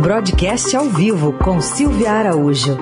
Broadcast ao vivo com Silvia Araújo.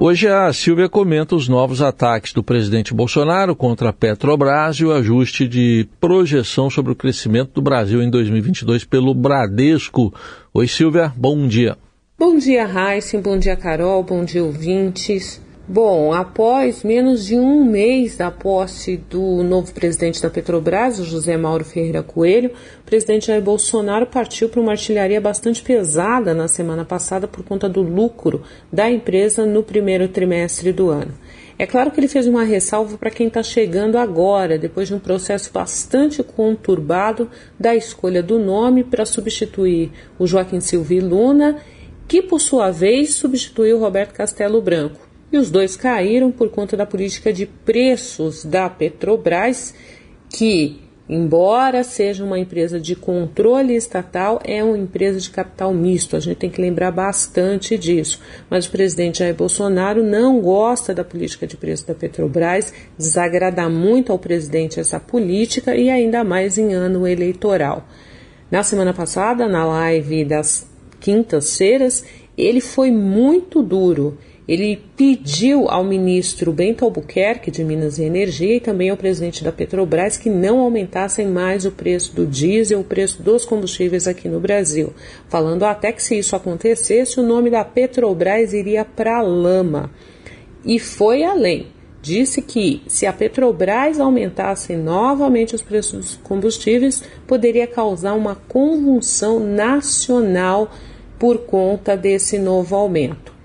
Hoje a Silvia comenta os novos ataques do presidente Bolsonaro contra a Petrobras e o ajuste de projeção sobre o crescimento do Brasil em 2022 pelo Bradesco. Oi, Silvia, bom dia. Bom dia, Raíssen, bom dia, Carol, bom dia, ouvintes. Bom, após menos de um mês da posse do novo presidente da Petrobras, José Mauro Ferreira Coelho, o presidente Jair Bolsonaro partiu para uma artilharia bastante pesada na semana passada por conta do lucro da empresa no primeiro trimestre do ano. É claro que ele fez uma ressalva para quem está chegando agora, depois de um processo bastante conturbado da escolha do nome para substituir o Joaquim Silva Luna, que por sua vez substituiu Roberto Castelo Branco e os dois caíram por conta da política de preços da Petrobras, que, embora seja uma empresa de controle estatal, é uma empresa de capital misto. A gente tem que lembrar bastante disso. Mas o presidente Jair Bolsonaro não gosta da política de preço da Petrobras, desagrada muito ao presidente essa política e ainda mais em ano eleitoral. Na semana passada, na live das quintas-feiras, ele foi muito duro ele pediu ao ministro Bento Albuquerque, de Minas e Energia, e também ao presidente da Petrobras que não aumentassem mais o preço do diesel, o preço dos combustíveis aqui no Brasil, falando até que se isso acontecesse, o nome da Petrobras iria para a lama. E foi além. Disse que se a Petrobras aumentasse novamente os preços dos combustíveis, poderia causar uma convulsão nacional por conta desse novo aumento.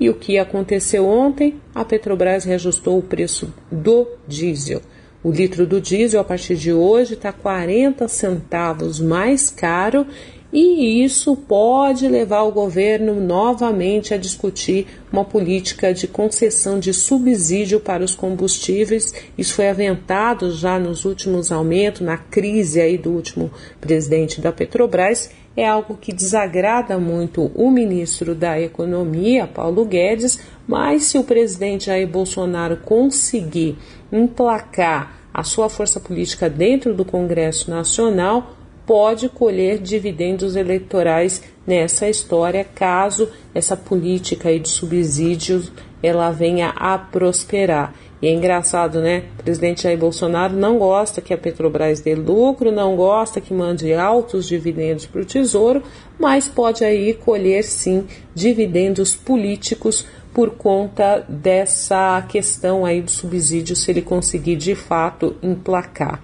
E o que aconteceu ontem? A Petrobras reajustou o preço do diesel. O litro do diesel a partir de hoje está 40 centavos mais caro e isso pode levar o governo novamente a discutir uma política de concessão de subsídio para os combustíveis. Isso foi aventado já nos últimos aumentos, na crise aí do último presidente da Petrobras é algo que desagrada muito o ministro da Economia, Paulo Guedes, mas se o presidente Jair Bolsonaro conseguir emplacar a sua força política dentro do Congresso Nacional, pode colher dividendos eleitorais nessa história, caso essa política de subsídios ela venha a prosperar. E é engraçado, né? O presidente Jair Bolsonaro não gosta que a Petrobras dê lucro, não gosta que mande altos dividendos para o Tesouro, mas pode aí colher sim dividendos políticos por conta dessa questão aí do subsídio, se ele conseguir de fato emplacar.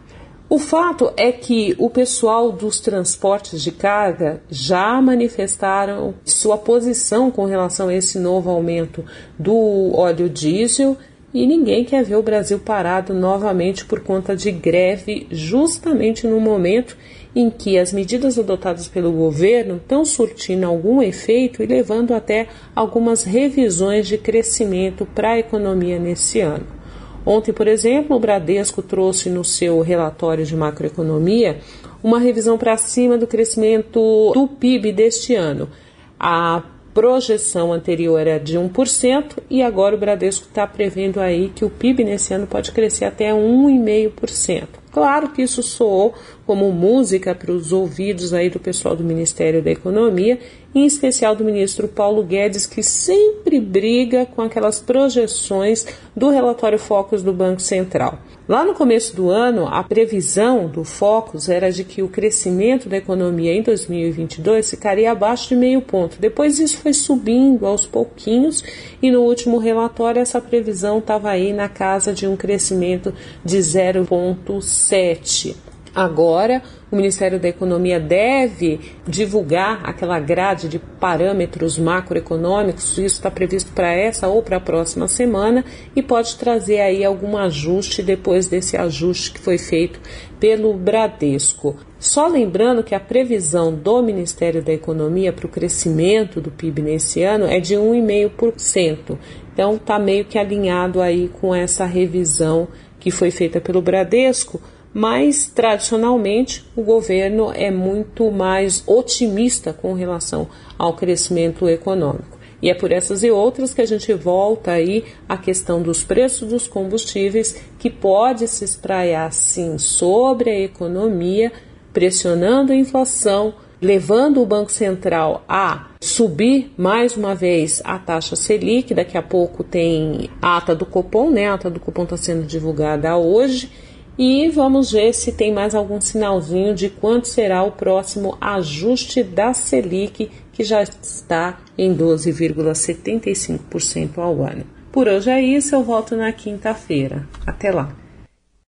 O fato é que o pessoal dos transportes de carga já manifestaram sua posição com relação a esse novo aumento do óleo diesel e ninguém quer ver o Brasil parado novamente por conta de greve, justamente no momento em que as medidas adotadas pelo governo estão surtindo algum efeito e levando até algumas revisões de crescimento para a economia nesse ano. Ontem, por exemplo, o Bradesco trouxe no seu relatório de macroeconomia uma revisão para cima do crescimento do PIB deste ano. A projeção anterior era de 1% e agora o Bradesco está prevendo aí que o PIB nesse ano pode crescer até 1,5%. Claro que isso soou como música para os ouvidos aí do pessoal do Ministério da Economia, em especial do ministro Paulo Guedes, que sempre briga com aquelas projeções do relatório Focus do Banco Central. Lá no começo do ano, a previsão do Focus era de que o crescimento da economia em 2022 ficaria abaixo de meio ponto. Depois isso foi subindo aos pouquinhos e no último relatório essa previsão estava aí na casa de um crescimento de 0,7. Agora, o Ministério da Economia deve divulgar aquela grade de parâmetros macroeconômicos, isso está previsto para essa ou para a próxima semana, e pode trazer aí algum ajuste depois desse ajuste que foi feito pelo Bradesco. Só lembrando que a previsão do Ministério da Economia para o crescimento do PIB nesse ano é de 1,5%. Então está meio que alinhado aí com essa revisão que foi feita pelo Bradesco mas tradicionalmente o governo é muito mais otimista com relação ao crescimento econômico. E é por essas e outras que a gente volta aí à questão dos preços dos combustíveis, que pode se espraiar sim sobre a economia, pressionando a inflação, levando o Banco Central a subir mais uma vez a taxa Selic. Daqui a pouco tem a ata do Copom, né? A ata do Copom está sendo divulgada hoje. E vamos ver se tem mais algum sinalzinho de quanto será o próximo ajuste da Selic, que já está em 12,75% ao ano. Por hoje é isso, eu volto na quinta-feira. Até lá!